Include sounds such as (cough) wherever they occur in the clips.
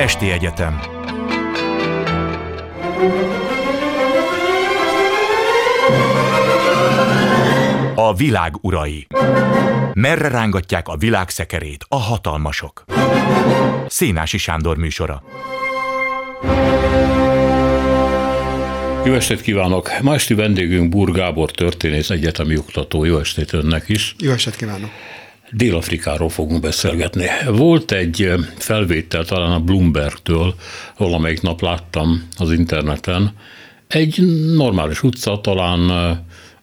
Esti Egyetem A világ urai Merre rángatják a világ szekerét a hatalmasok? Szénási Sándor műsora Jó estét kívánok! Ma esti vendégünk Gábor történész egyetemi oktató. Jó estét önnek is! Jó estét kívánok! Dél-Afrikáról fogunk beszélgetni. Volt egy felvétel talán a Bloomberg-től, valamelyik nap láttam az interneten, egy normális utca, talán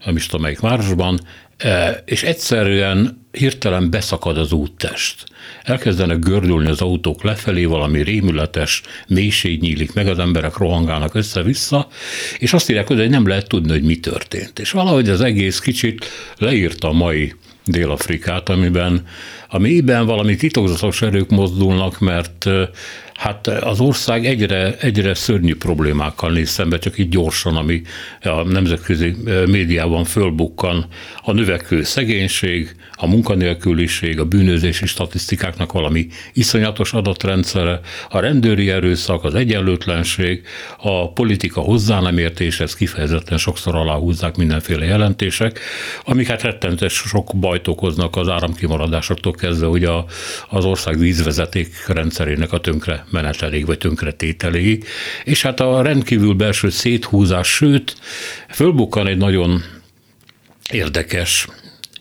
nem is tudom melyik városban, és egyszerűen hirtelen beszakad az úttest. Elkezdenek gördülni az autók lefelé, valami rémületes mélység nyílik meg, az emberek rohangálnak össze-vissza, és azt írják, hogy nem lehet tudni, hogy mi történt. És valahogy az egész kicsit leírta a mai Dél-Afrikát, amiben a mélyben valami titokzatos erők mozdulnak, mert hát az ország egyre, egyre szörnyű problémákkal néz szembe, csak így gyorsan, ami a nemzetközi médiában fölbukkan. A növekvő szegénység, a munkanélküliség, a bűnözési statisztikáknak valami iszonyatos adatrendszere, a rendőri erőszak, az egyenlőtlenség, a politika hozzá nem értés, ez kifejezetten sokszor aláhúzzák mindenféle jelentések, amik hát rettentes sok bajt okoznak az áramkimaradásoktól kezdve, a, az ország vízvezeték rendszerének a tönkre meneteléig vagy tönkretételéig, és hát a rendkívül belső széthúzás, sőt, fölbukkan egy nagyon érdekes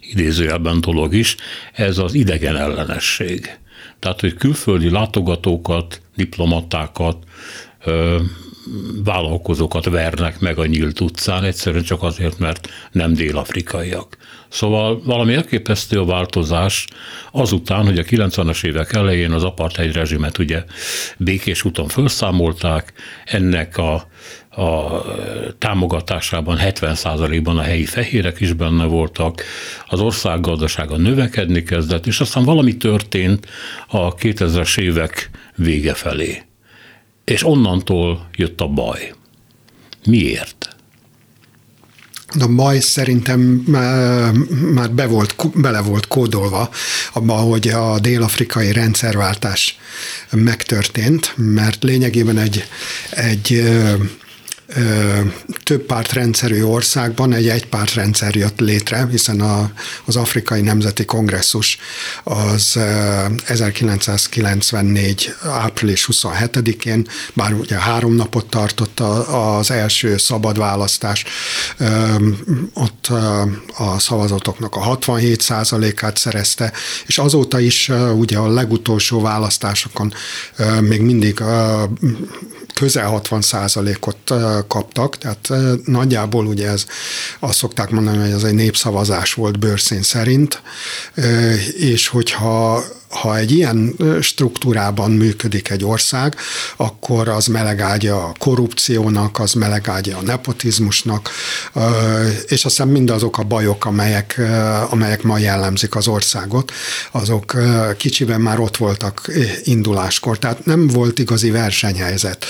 idézőjelben dolog is, ez az idegen ellenesség. Tehát, hogy külföldi látogatókat, diplomatákat, vállalkozókat vernek meg a nyílt utcán, egyszerűen csak azért, mert nem dél-afrikaiak. Szóval valami elképesztő a változás azután, hogy a 90-es évek elején az apartheid rezsimet ugye békés úton felszámolták, ennek a, a támogatásában 70%-ban a helyi fehérek is benne voltak, az ország gazdasága növekedni kezdett, és aztán valami történt a 2000-es évek vége felé. És onnantól jött a baj. Miért? A baj szerintem már be volt, bele volt kódolva abba, hogy a dél-afrikai rendszerváltás megtörtént, mert lényegében egy, egy több pártrendszerű országban egy egypártrendszer jött létre, hiszen a, az Afrikai Nemzeti Kongresszus az 1994. április 27-én, bár ugye három napot tartott az első szabad választás, ott a szavazatoknak a 67 át szerezte, és azóta is ugye a legutolsó választásokon még mindig közel 60 százalékot kaptak, tehát nagyjából ugye ez azt szokták mondani, hogy ez egy népszavazás volt bőrszín szerint, és hogyha ha egy ilyen struktúrában működik egy ország, akkor az melegágya a korrupciónak, az melegágya a nepotizmusnak, és aztán mindazok a bajok, amelyek, amelyek ma jellemzik az országot, azok kicsiben már ott voltak induláskor. Tehát nem volt igazi versenyhelyzet.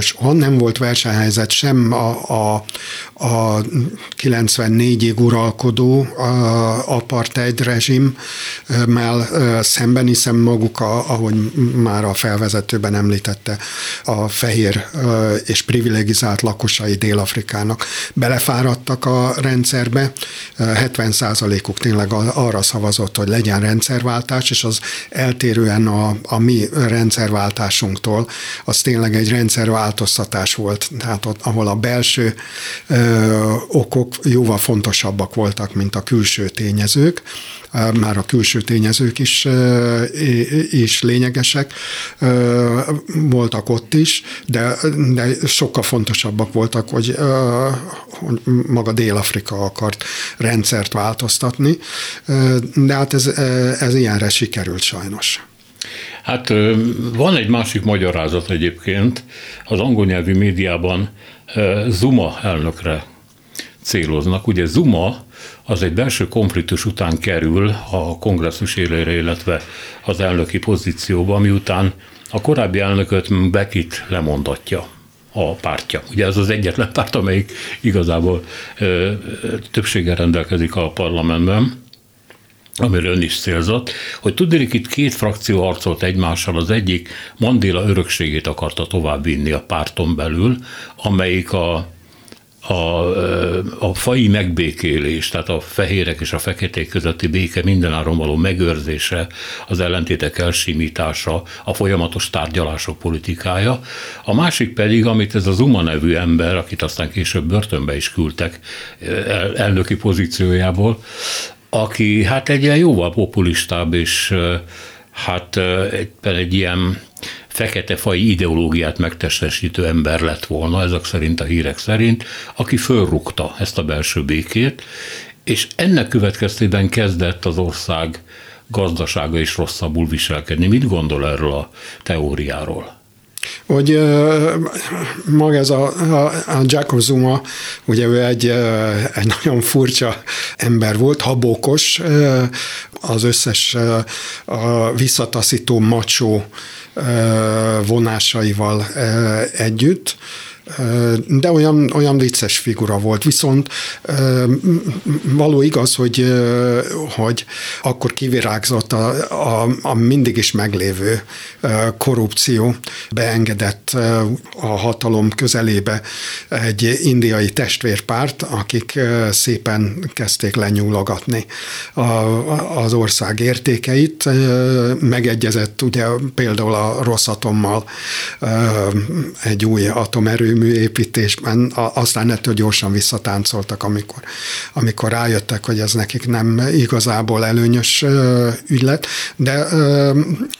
Soha nem volt versenyhelyzet sem a, a, a 94-ig uralkodó apartheid rezsimmel szemben, hiszen maguk, a, ahogy már a felvezetőben említette, a fehér és privilegizált lakosai Dél-Afrikának belefáradtak a rendszerbe. 70%-uk tényleg arra szavazott, hogy legyen rendszerváltás, és az eltérően a, a mi rendszerváltásunktól, az tényleg egy rendszerváltoztatás volt, tehát ott, ahol a belső ö, okok jóval fontosabbak voltak, mint a külső tényezők, már a külső tényezők is, is lényegesek voltak ott is, de, de sokkal fontosabbak voltak, hogy, hogy maga Dél-Afrika akart rendszert változtatni, de hát ez, ez ilyenre sikerült sajnos. Hát van egy másik magyarázat egyébként, az angol nyelvű médiában Zuma elnökre céloznak. Ugye Zuma az egy belső konfliktus után kerül a kongresszus élére, illetve az elnöki pozícióba, miután a korábbi elnököt Bekit lemondatja a pártja. Ugye ez az egyetlen párt, amelyik igazából ö, többséggel rendelkezik a parlamentben. amiről ön is célzott, hogy tudnék itt két frakció harcolt egymással, az egyik Mandela örökségét akarta továbbvinni a párton belül, amelyik a a, a fai megbékélés, tehát a fehérek és a feketék közötti béke mindenáron való megőrzése, az ellentétek elsimítása, a folyamatos tárgyalások politikája. A másik pedig, amit ez az Zuma nevű ember, akit aztán később börtönbe is küldtek el, elnöki pozíciójából, aki hát egy ilyen jóval populistább és hát egy, egy ilyen fekete fai ideológiát megtestesítő ember lett volna, ezek szerint a hírek szerint, aki fölrúgta ezt a belső békét, és ennek következtében kezdett az ország gazdasága is rosszabbul viselkedni. Mit gondol erről a teóriáról? Hogy maga ez a, a, a Jacob Zuma, ugye ő egy, egy nagyon furcsa ember volt, habókos, az összes a visszataszító macsó vonásaival együtt, de olyan, olyan vicces figura volt. Viszont való igaz, hogy, hogy akkor kivirágzott a, a, a mindig is meglévő korrupció, beengedett a hatalom közelébe egy indiai testvérpárt, akik szépen kezdték lenyúlogatni az ország értékeit. Megegyezett ugye például a Rosszatommal egy új atomerőmű építésben, aztán ettől gyorsan visszatáncoltak, amikor, amikor rájöttek, hogy ez nekik nem igazából előnyös ügylet, de,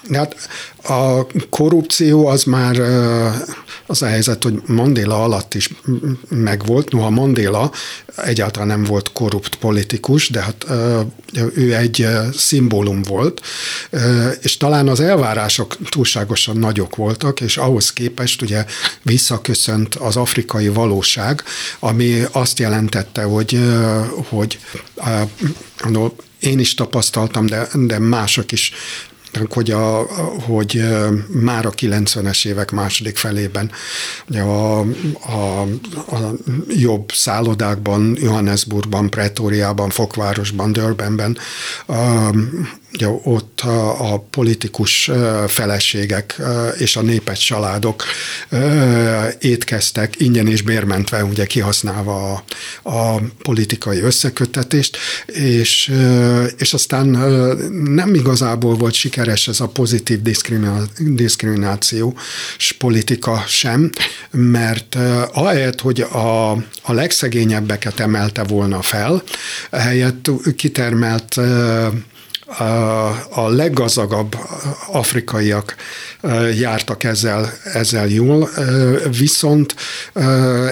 de hát a korrupció az már az a helyzet, hogy Mandela alatt is megvolt, noha Mandela egyáltalán nem volt korrupt politikus, de hát ő egy szimbólum volt, és talán az elvárások túlságosan nagyok voltak, és ahhoz képest ugye visszaköszönt az afrikai valóság, ami azt jelentette, hogy, hogy én is tapasztaltam, de, de mások is hogy, a, hogy már a 90-es évek második felében a, a, a jobb szállodákban, Johannesburgban, Pretóriában, Fokvárosban, Durbanben ugye ott a, a politikus feleségek és a népet családok étkeztek ingyen és bérmentve, ugye kihasználva a, a politikai összekötetést, és, és aztán nem igazából volt sikeres ez a pozitív diszkriminációs politika sem, mert ahelyett, hogy a, a legszegényebbeket emelte volna fel, helyett kitermelt a leggazdagabb afrikaiak jártak ezzel, ezzel jól, viszont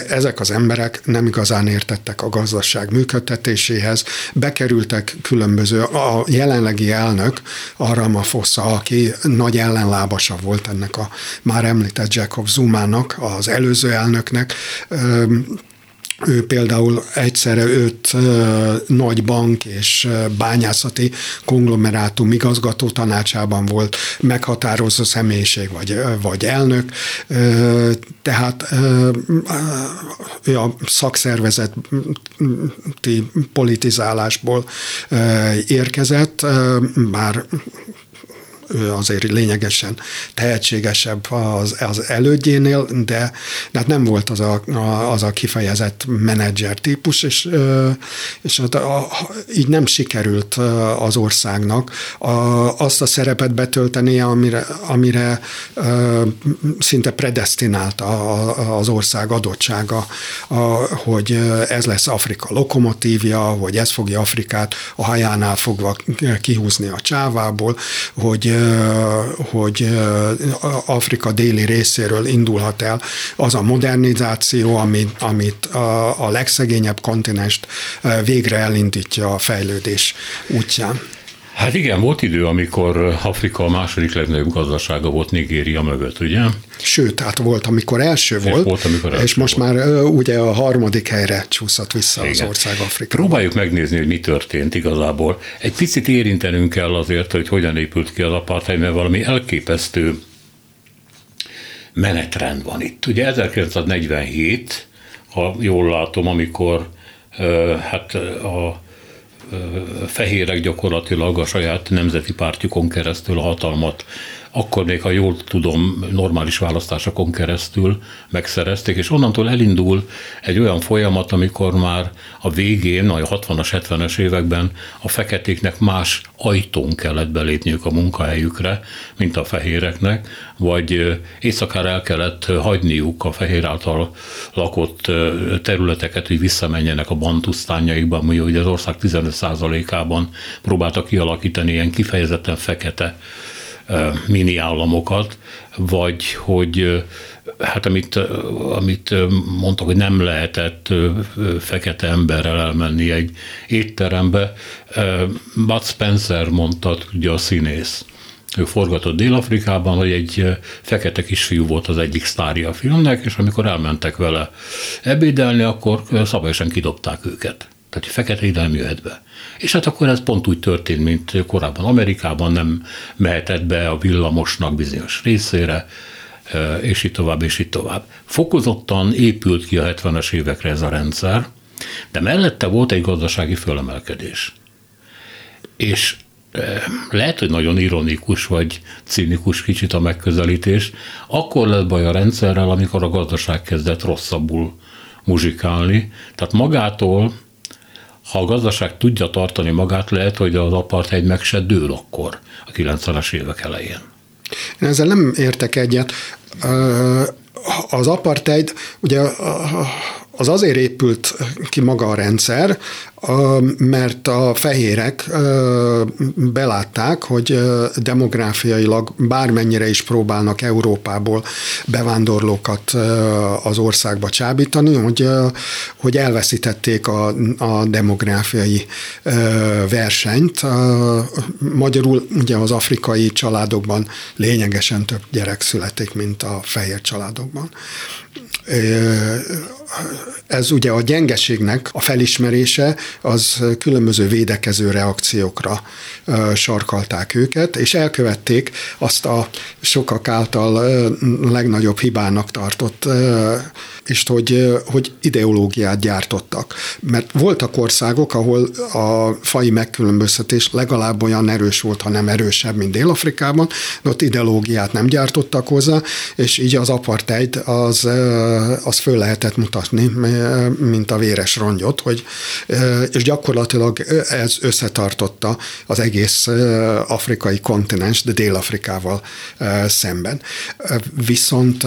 ezek az emberek nem igazán értettek a gazdaság működtetéséhez, bekerültek különböző, a jelenlegi elnök, Arama Fossa, aki nagy ellenlábasa volt ennek a már említett Jacob Zumának, az előző elnöknek, ő például egyszerre öt nagy bank és bányászati konglomerátum igazgató tanácsában volt meghatározó személyiség vagy, vagy elnök, tehát a szakszervezeti politizálásból érkezett, bár ő azért lényegesen tehetségesebb az, az elődjénél, de, de hát nem volt az a, az a kifejezett menedzser típus, és, és a, a, így nem sikerült az országnak a, azt a szerepet betöltenie, amire, amire szinte predestinálta az ország adottsága, hogy ez lesz Afrika lokomotívja, hogy ez fogja Afrikát a hajánál fogva kihúzni a csávából, hogy hogy Afrika déli részéről indulhat el az a modernizáció, amit, amit a, legszegényebb kontinest végre elindítja a fejlődés útján. Hát igen, volt idő, amikor Afrika a második legnagyobb gazdasága volt Nigéria mögött, ugye? Sőt, hát volt, amikor első és volt, volt amikor első és most volt. már ugye a harmadik helyre csúszott vissza igen. az ország Afrika. Próbáljuk megnézni, hogy mi történt igazából. Egy picit érintenünk kell azért, hogy hogyan épült ki az apartheid, mert valami elképesztő menetrend van itt. Ugye 1947, ha jól látom, amikor hát a fehérek gyakorlatilag a saját nemzeti pártjukon keresztül a hatalmat akkor még, ha jól tudom, normális választásokon keresztül megszerezték, és onnantól elindul egy olyan folyamat, amikor már a végén, a 60-as, 70-es években a feketéknek más ajtón kellett belépniük a munkahelyükre, mint a fehéreknek, vagy éjszakára el kellett hagyniuk a fehér által lakott területeket, hogy visszamenjenek a bantusztányaikba, ami ugye az ország 15%-ában próbáltak kialakítani ilyen kifejezetten fekete mini államokat, vagy hogy hát amit, amit mondtak, hogy nem lehetett fekete emberrel elmenni egy étterembe. Bud Spencer mondta, ugye a színész, ő forgatott Dél-Afrikában, hogy egy fekete kisfiú volt az egyik sztárja a filmnek, és amikor elmentek vele ebédelni, akkor szabályosan kidobták őket. Tehát, hogy fekete ide nem jöhet be. És hát akkor ez pont úgy történt, mint korábban Amerikában, nem mehetett be a villamosnak bizonyos részére, és így tovább, és így tovább. Fokozottan épült ki a 70-es évekre ez a rendszer, de mellette volt egy gazdasági fölemelkedés. És lehet, hogy nagyon ironikus vagy cinikus kicsit a megközelítés, akkor lett baj a rendszerrel, amikor a gazdaság kezdett rosszabbul muzsikálni. Tehát magától ha a gazdaság tudja tartani magát, lehet, hogy az apartheid meg se dől akkor a 90-es évek elején. Én ezzel nem értek egyet. Az apartheid, ugye az azért épült ki maga a rendszer, mert a fehérek belátták, hogy demográfiailag bármennyire is próbálnak Európából bevándorlókat az országba csábítani, hogy, hogy elveszítették a, a demográfiai versenyt. Magyarul ugye az afrikai családokban lényegesen több gyerek születik, mint a fehér családokban ez ugye a gyengeségnek a felismerése, az különböző védekező reakciókra sarkalták őket, és elkövették azt a sokak által legnagyobb hibának tartott, és hogy, hogy ideológiát gyártottak. Mert voltak országok, ahol a fai megkülönböztetés legalább olyan erős volt, ha nem erősebb, mint Dél-Afrikában, de ott ideológiát nem gyártottak hozzá, és így az apartheid az, az föl lehetett mutatni, mint a véres rongyot, hogy, és gyakorlatilag ez összetartotta az egész afrikai kontinens, de Dél-Afrikával szemben. Viszont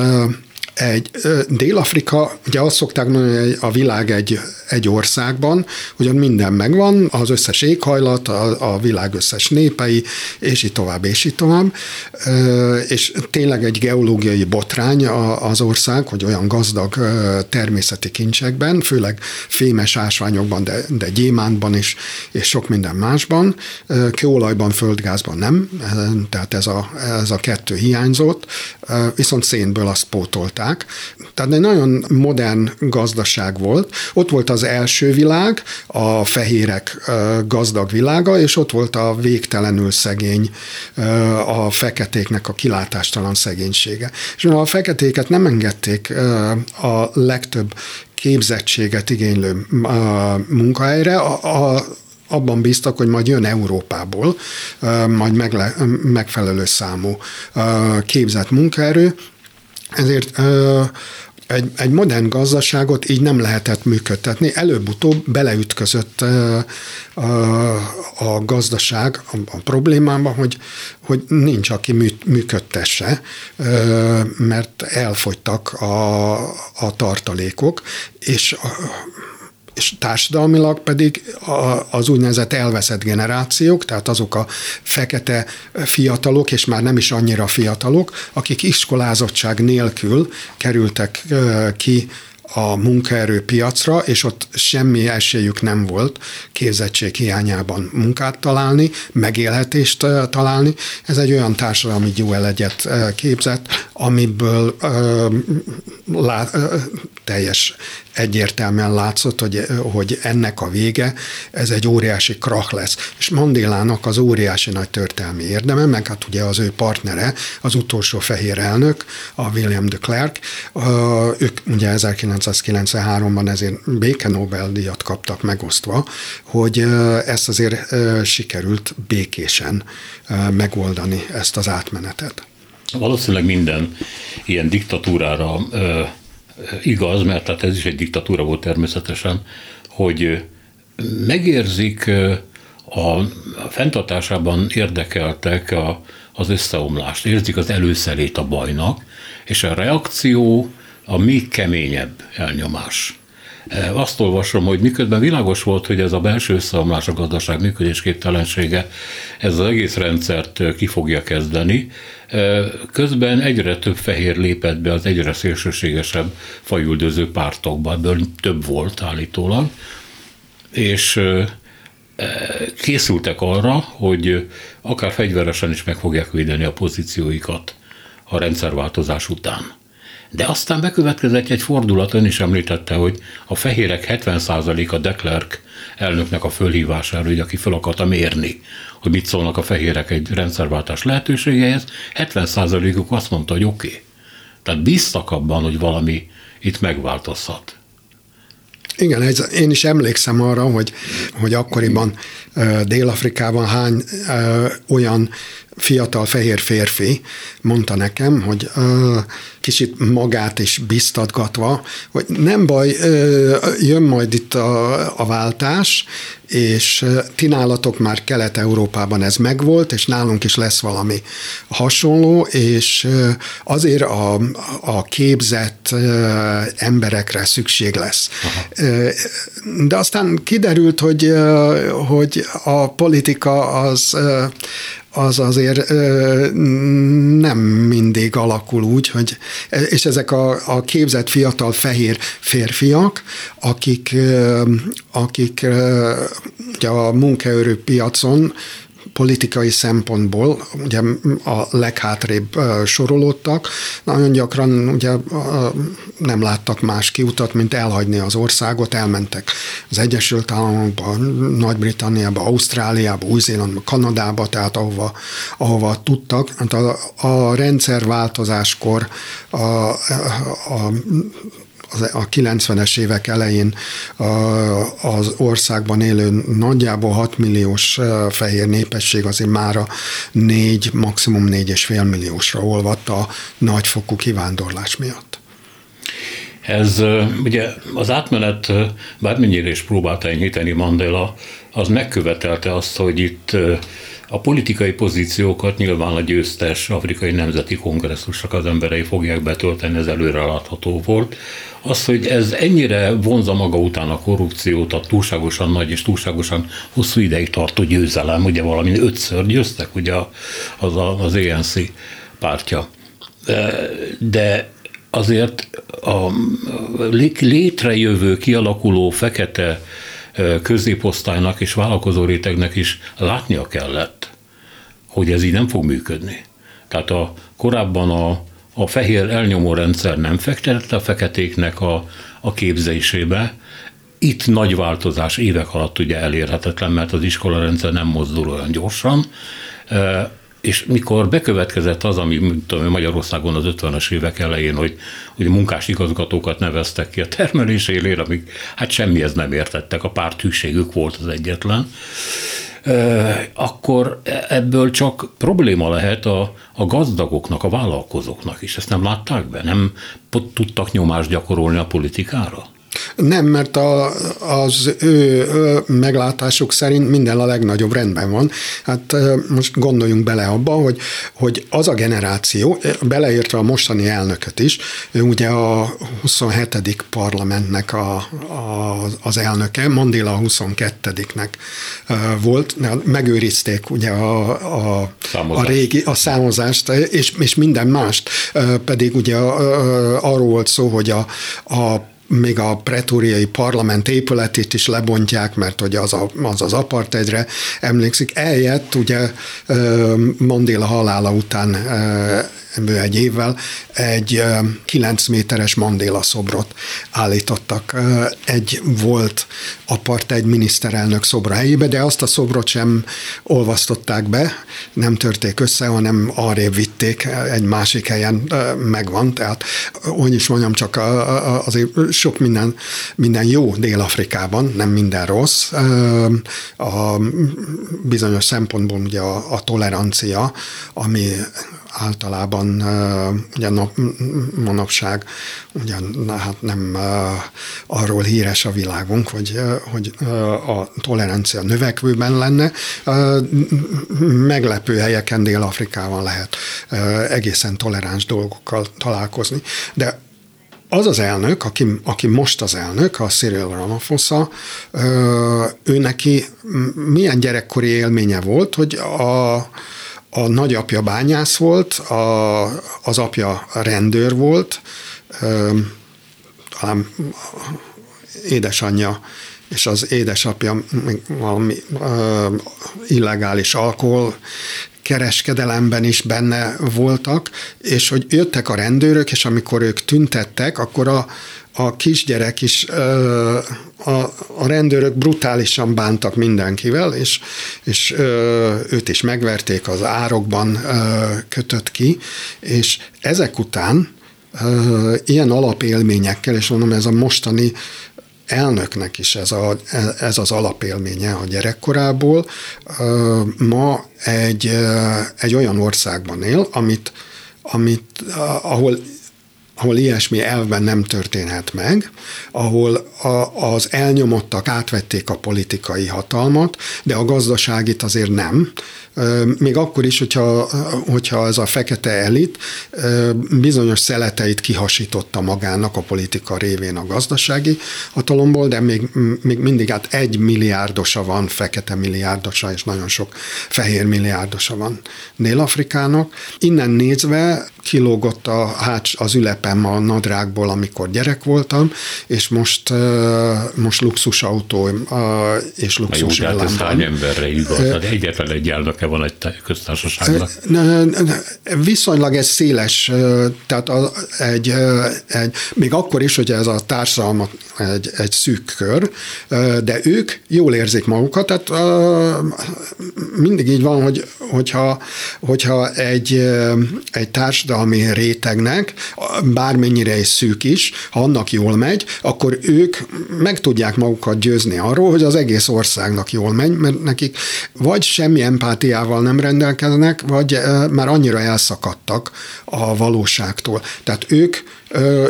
egy Dél-Afrika, ugye azt szokták mondani, a világ egy, egy országban, ugyan minden megvan, az összes éghajlat, a, a világ összes népei, és így tovább, és így tovább. És tényleg egy geológiai botrány az ország, hogy olyan gazdag természeti kincsekben, főleg fémes ásványokban, de, de gyémántban is, és sok minden másban, kőolajban, földgázban nem, tehát ez a, ez a kettő hiányzott, viszont szénből azt pótolták csinálták. Tehát egy nagyon modern gazdaság volt. Ott volt az első világ, a fehérek gazdag világa, és ott volt a végtelenül szegény, a feketéknek a kilátástalan szegénysége. És a feketéket nem engedték a legtöbb képzettséget igénylő munkahelyre, a, a, abban bíztak, hogy majd jön Európából, majd megle, megfelelő számú képzett munkaerő, ezért egy, egy modern gazdaságot így nem lehetett működtetni. Előbb-utóbb beleütközött a, a gazdaság a, a problémába, hogy, hogy nincs, aki mű, működtesse, mert elfogytak a, a tartalékok, és és társadalmilag pedig az úgynevezett elveszett generációk, tehát azok a fekete fiatalok, és már nem is annyira fiatalok, akik iskolázottság nélkül kerültek ki a munkaerőpiacra, és ott semmi esélyük nem volt képzettség hiányában munkát találni, megélhetést találni. Ez egy olyan társadalmi gyúl egyet képzett, amiből lá, teljes egyértelműen látszott, hogy, hogy ennek a vége, ez egy óriási krach lesz. És Mandélának az óriási nagy történelmi érdeme, meg hát ugye az ő partnere, az utolsó fehér elnök, a William de Klerk, ők ugye 1993-ban ezért béke Nobel-díjat kaptak megosztva, hogy ezt azért sikerült békésen megoldani ezt az átmenetet. Valószínűleg minden ilyen diktatúrára igaz, mert tehát ez is egy diktatúra volt természetesen, hogy megérzik a fenntartásában érdekeltek a, az összeomlást, érzik az előszerét a bajnak, és a reakció a még keményebb elnyomás. Azt olvasom, hogy miközben világos volt, hogy ez a belső összeomlás, a gazdaság működésképtelensége, ez az egész rendszert ki fogja kezdeni, közben egyre több fehér lépett be az egyre szélsőségesebb fajüldöző pártokba, ebből több volt állítólag, és készültek arra, hogy akár fegyveresen is meg fogják védeni a pozícióikat a rendszerváltozás után. De aztán bekövetkezett egy fordulat, ön is említette, hogy a fehérek 70%-a de elnöknek a fölhívására, hogy aki fel akarta mérni, hogy mit szólnak a fehérek egy rendszerváltás lehetőségeihez, 70%-uk azt mondta, hogy oké. Okay. Tehát bíztak abban, hogy valami itt megváltozhat. Igen, ez, én is emlékszem arra, hogy, hogy akkoriban Dél-Afrikában hány olyan fiatal fehér férfi mondta nekem, hogy ö, kicsit magát is biztatgatva, hogy nem baj, ö, jön majd itt a, a váltás, és ti nálatok már Kelet-Európában ez megvolt, és nálunk is lesz valami hasonló, és azért a, a képzett emberekre szükség lesz. Aha. De aztán kiderült, hogy, hogy a politika az az azért nem mindig alakul úgy, hogy, és ezek a, a képzett fiatal fehér férfiak, akik, akik ugye a munkaerőpiacon politikai szempontból ugye a leghátrébb sorolódtak, nagyon gyakran ugye nem láttak más kiutat, mint elhagyni az országot, elmentek az Egyesült Államokba, Nagy-Britanniába, Ausztráliába, Új-Zélandba, Kanadába, tehát ahova, ahova tudtak. Hát a, a rendszerváltozáskor a, a a 90-es évek elején az országban élő nagyjából 6 milliós fehér népesség azért már a 4, maximum 4,5 milliósra olvadt a nagyfokú kivándorlás miatt. Ez ugye az átmenet bármennyire is próbálta enyhíteni Mandela, az megkövetelte azt, hogy itt a politikai pozíciókat nyilván a győztes afrikai nemzeti kongresszusok az emberei fogják betölteni, ez előre látható volt. Az, hogy ez ennyire vonza maga után a korrupciót, a túlságosan nagy és túlságosan hosszú ideig tartó győzelem, ugye valami ötször győztek, ugye az, a, az ANC pártja. De azért a létrejövő, kialakuló fekete középosztálynak és vállalkozó rétegnek is látnia kellett, hogy ez így nem fog működni. Tehát a, korábban a, a fehér elnyomó rendszer nem fektette a feketéknek a, a képzésébe, itt nagy változás évek alatt ugye elérhetetlen, mert az iskolarendszer nem mozdul olyan gyorsan, és mikor bekövetkezett az, ami tudom, Magyarországon az 50-es évek elején, hogy, hogy munkás igazgatókat neveztek ki a termelés élére, amik hát semmihez nem értettek, a párt hűségük volt az egyetlen, akkor ebből csak probléma lehet a, a gazdagoknak, a vállalkozóknak is. Ezt nem látták be? Nem tudtak nyomást gyakorolni a politikára? Nem, mert a, az ő, ő meglátásuk szerint minden a legnagyobb rendben van. Hát most gondoljunk bele abba, hogy, hogy az a generáció, beleértve a mostani elnököt is, ő ugye a 27. parlamentnek a, a, az elnöke, Mandela a 22-nek volt, megőrizték ugye a, a, a régi, a számozást, és, és minden mást, pedig ugye arról volt szó, hogy a, a még a pretóriai parlament épületét is lebontják, mert hogy az a, az, az apartheidre emlékszik. Eljött ugye Mandela halála után ebből egy évvel egy 9 méteres Mandela szobrot állítottak egy volt apartheid miniszterelnök szobra helyébe, de azt a szobrot sem olvasztották be, nem törték össze, hanem arrébb vitték, egy másik helyen megvan, tehát hogy is mondjam, csak azért sok minden, minden jó Dél-Afrikában, nem minden rossz. A bizonyos szempontból ugye a, a tolerancia, ami általában ugye nap, manapság ugye hát nem arról híres a világunk, hogy, hogy a tolerancia növekvőben lenne. Meglepő helyeken Dél-Afrikában lehet egészen toleráns dolgokkal találkozni. De az az elnök, aki, aki most az elnök, a Cyril Ramaphosa, ő neki milyen gyerekkori élménye volt, hogy a, a nagyapja bányász volt, a, az apja rendőr volt, talán édesanyja és az édesapja valami illegális alkohol kereskedelemben is benne voltak, és hogy jöttek a rendőrök, és amikor ők tüntettek, akkor a, a kisgyerek is, a, a rendőrök brutálisan bántak mindenkivel, és, és őt is megverték, az árokban kötött ki, és ezek után ilyen alapélményekkel, és mondom, ez a mostani elnöknek is ez, a, ez az alapélménye a gyerekkorából. Ma egy, egy olyan országban él, amit, amit, ahol ahol ilyesmi elvben nem történhet meg, ahol a, az elnyomottak átvették a politikai hatalmat, de a gazdaságit azért nem. Még akkor is, hogyha, hogyha ez a fekete elit bizonyos szeleteit kihasította magának a politika révén a gazdasági hatalomból, de még, még mindig hát egy milliárdosa van, fekete milliárdosa, és nagyon sok fehér milliárdosa van Dél-Afrikának. Innen nézve kilógott a, hát az ülepem a nadrágból, amikor gyerek voltam, és most, most luxusautó és luxus Jó, hát ez hány emberre igaz? Hát egyetlen egy elnöke van egy köztársaságnak. Viszonylag ez széles, tehát egy, egy, még akkor is, hogy ez a társadalmat egy, egy szűk kör, de ők jól érzik magukat, tehát mindig így van, hogy, hogyha, hogyha egy, egy társadalmi rétegnek, bármennyire is szűk is, ha annak jól megy, akkor ők meg tudják magukat győzni arról, hogy az egész országnak jól megy, mert nekik vagy semmi empátiával nem rendelkeznek, vagy már annyira elszakadtak a valóságtól. Tehát ők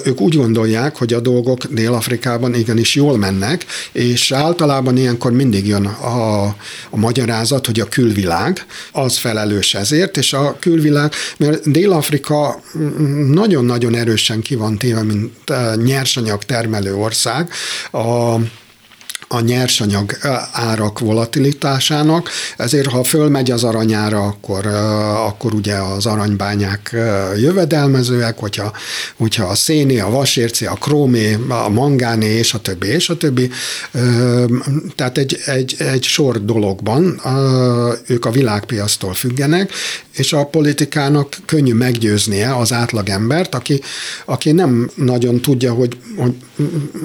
ők úgy gondolják, hogy a dolgok Dél-Afrikában igenis jól mennek, és általában ilyenkor mindig jön a, a magyarázat, hogy a külvilág az felelős ezért, és a külvilág, mert Dél-Afrika nagyon-nagyon erősen ki van téve, mint nyersanyag termelő ország, a a nyersanyag árak volatilitásának, ezért ha fölmegy az aranyára, akkor, akkor ugye az aranybányák jövedelmezőek, hogyha, hogyha a széné, a vasérci, a krómé, a mangáné, és a többi, és a többi. Tehát egy, egy, egy sor dologban ők a világpiasztól függenek, és a politikának könnyű meggyőznie az átlagembert, aki, aki nem nagyon tudja, hogy, hogy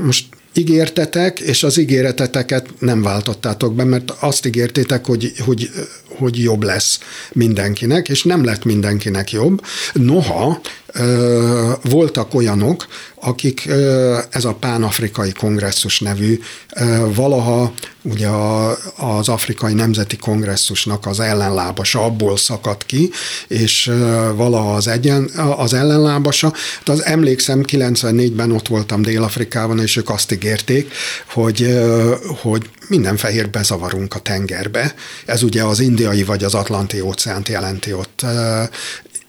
most ígértetek, és az ígéreteteket nem váltottátok be, mert azt ígértétek, hogy, hogy, hogy jobb lesz mindenkinek, és nem lett mindenkinek jobb. Noha voltak olyanok, akik ez a pánafrikai kongresszus nevű valaha ugye az afrikai nemzeti kongresszusnak az ellenlábasa abból szakadt ki, és valaha az, egyen, az ellenlábasa. De az emlékszem, 94-ben ott voltam Dél-Afrikában, és ők azt ígérték, hogy, hogy minden fehér bezavarunk a tengerbe. Ez ugye az indiai vagy az atlanti óceánt jelenti ott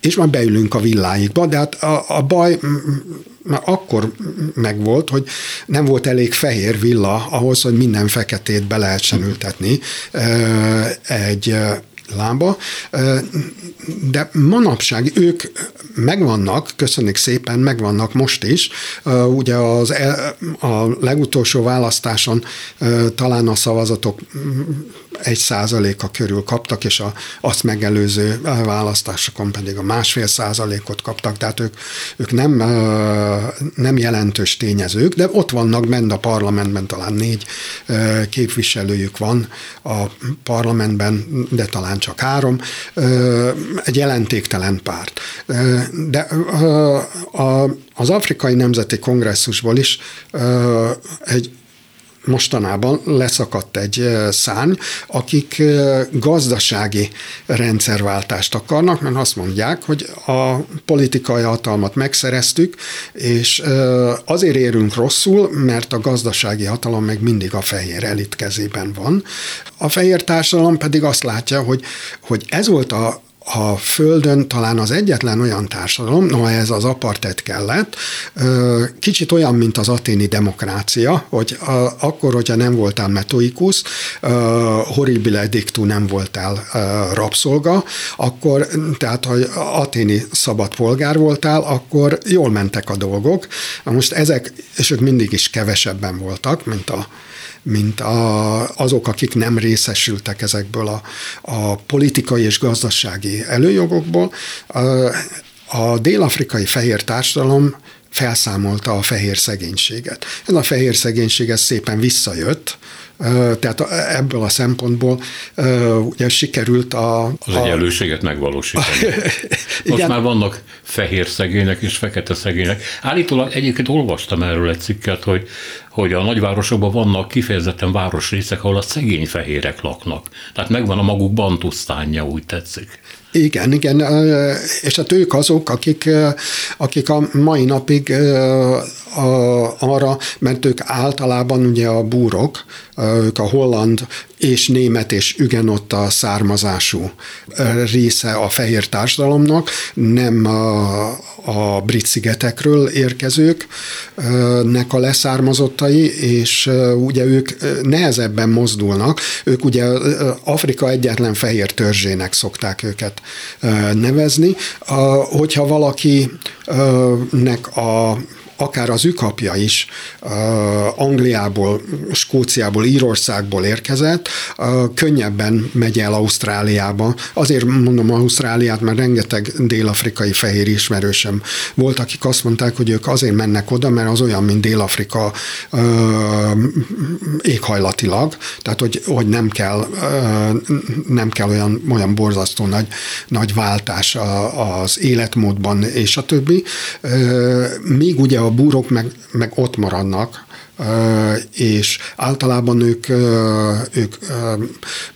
és majd beülünk a villáikba, de hát a, a baj már akkor megvolt, hogy nem volt elég fehér villa ahhoz, hogy minden feketét be lehessen ültetni egy lába, de manapság ők megvannak, köszönjük szépen, megvannak most is. Ugye az a legutolsó választáson talán a szavazatok egy százaléka körül kaptak, és a, azt megelőző választásokon pedig a másfél százalékot kaptak, tehát ők, ők nem, nem jelentős tényezők, de ott vannak bent a parlamentben, talán négy képviselőjük van a parlamentben, de talán csak három, egy jelentéktelen párt. De az Afrikai Nemzeti Kongresszusból is egy mostanában leszakadt egy szárny, akik gazdasági rendszerváltást akarnak, mert azt mondják, hogy a politikai hatalmat megszereztük, és azért érünk rosszul, mert a gazdasági hatalom még mindig a fehér elit kezében van. A fehér társadalom pedig azt látja, hogy, hogy ez volt a a Földön talán az egyetlen olyan társadalom, no ez az apartheid kellett, kicsit olyan, mint az aténi demokrácia, hogy akkor, hogyha nem voltál metoikus, horribile dictu nem voltál rabszolga, akkor, tehát ha aténi szabad polgár voltál, akkor jól mentek a dolgok. Most ezek, és ők mindig is kevesebben voltak, mint a mint a, azok, akik nem részesültek ezekből a, a politikai és gazdasági előjogokból. A, a dél-afrikai fehér társadalom felszámolta a fehér szegénységet. Ez a fehér szegénység ez szépen visszajött, tehát ebből a szempontból ugye sikerült a... Az a, egyenlőséget megvalósítani. (laughs) Most már vannak fehér szegények és fekete szegények. Állítólag egyébként olvastam erről egy cikket, hogy, hogy a nagyvárosokban vannak kifejezetten városrészek, ahol a szegény fehérek laknak. Tehát megvan a maguk bantusztánja, úgy tetszik. Igen, igen, és hát ők azok, akik, akik a mai napig arra, mert ők általában ugye a búrok, ők a holland és német és ügenotta származású része a fehér társadalomnak, nem a, a brit szigetekről érkezők nek a leszármazottai, és ugye ők nehezebben mozdulnak, ők ugye Afrika egyetlen fehér törzsének szokták őket nevezni. Hogyha valakinek a akár az ükapja is Angliából, Skóciából, Írországból érkezett, könnyebben megy el Ausztráliába. Azért mondom Ausztráliát, mert rengeteg dél-afrikai fehér ismerősem volt, akik azt mondták, hogy ők azért mennek oda, mert az olyan, mint Dél-Afrika éghajlatilag, tehát hogy, hogy nem kell, nem kell olyan, olyan borzasztó nagy, nagy váltás az életmódban és a többi. Még ugye a búrok meg, meg ott maradnak, és általában ők, ők,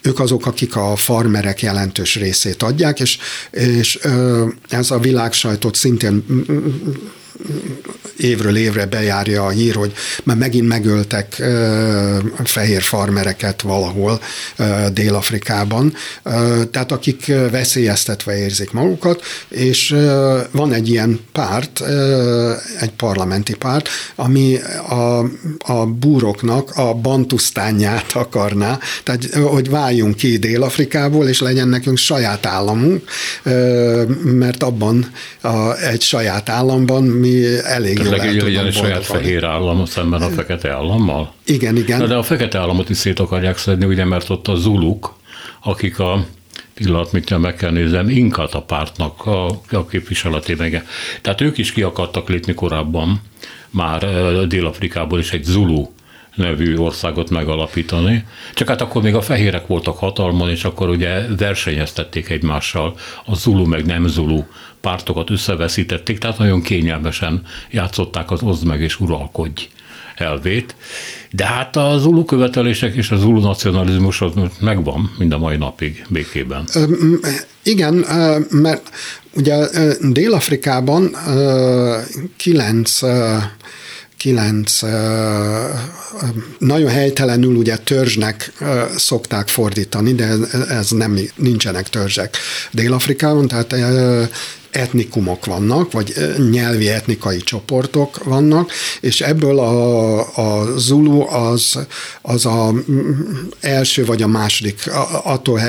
ők azok, akik a farmerek jelentős részét adják, és, és ez a világsajtot szintén évről évre bejárja a hír, hogy már megint megöltek fehér farmereket valahol Dél-Afrikában, tehát akik veszélyeztetve érzik magukat, és van egy ilyen párt, egy parlamenti párt, ami a, a búroknak a bantusztányát akarná, tehát hogy váljunk ki Dél-Afrikából, és legyen nekünk saját államunk, mert abban a, egy saját államban mi elég jól el legyen egy saját fehér állam szemben a fekete állammal? Igen, igen. Na, de a fekete államot is szét akarják szedni, ugye, mert ott a zuluk, akik a pillanat, mit meg kell nézem, Inkata pártnak a, a képviseletében. Tehát ők is ki akartak lépni korábban, már Dél-Afrikából is egy Zulu nevű országot megalapítani. Csak hát akkor még a fehérek voltak hatalmon, és akkor ugye versenyeztették egymással a Zulu meg nem Zulu pártokat összeveszítették, tehát nagyon kényelmesen játszották az oszd meg és uralkodj elvét. De hát a zulu követelések és a zulu nacionalizmus az megvan mind a mai napig békében. Igen, mert ugye Dél-Afrikában kilenc kilenc nagyon helytelenül ugye törzsnek szokták fordítani, de ez nem, nincsenek törzsek Dél-Afrikában, tehát etnikumok vannak, vagy nyelvi etnikai csoportok vannak, és ebből a, a Zulu az, az a első vagy a második, attól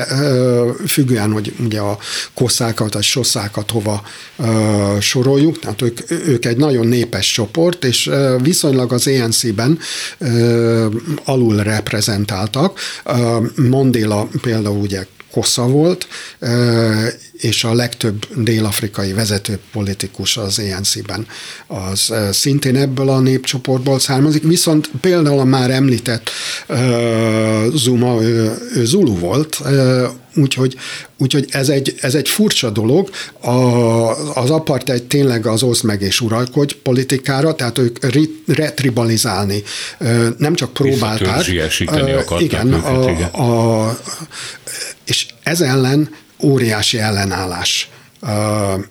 függően, hogy ugye a koszákat, a soszákat hova soroljuk, tehát ők, ők egy nagyon népes csoport, és viszonylag az ENC-ben alul reprezentáltak. Mandela például ugye Kosza volt, és a legtöbb dél-afrikai vezető politikus az ENC-ben az szintén ebből a népcsoportból származik, viszont például a már említett Zuma, ő Zulu volt, úgyhogy, úgyhogy ez, egy, ez egy furcsa dolog. A, az apartheid tényleg az osz meg és uralkodj politikára, tehát ők retribalizálni nem csak próbálták. Igen, őket, a, igen. A, és ez ellen óriási ellenállás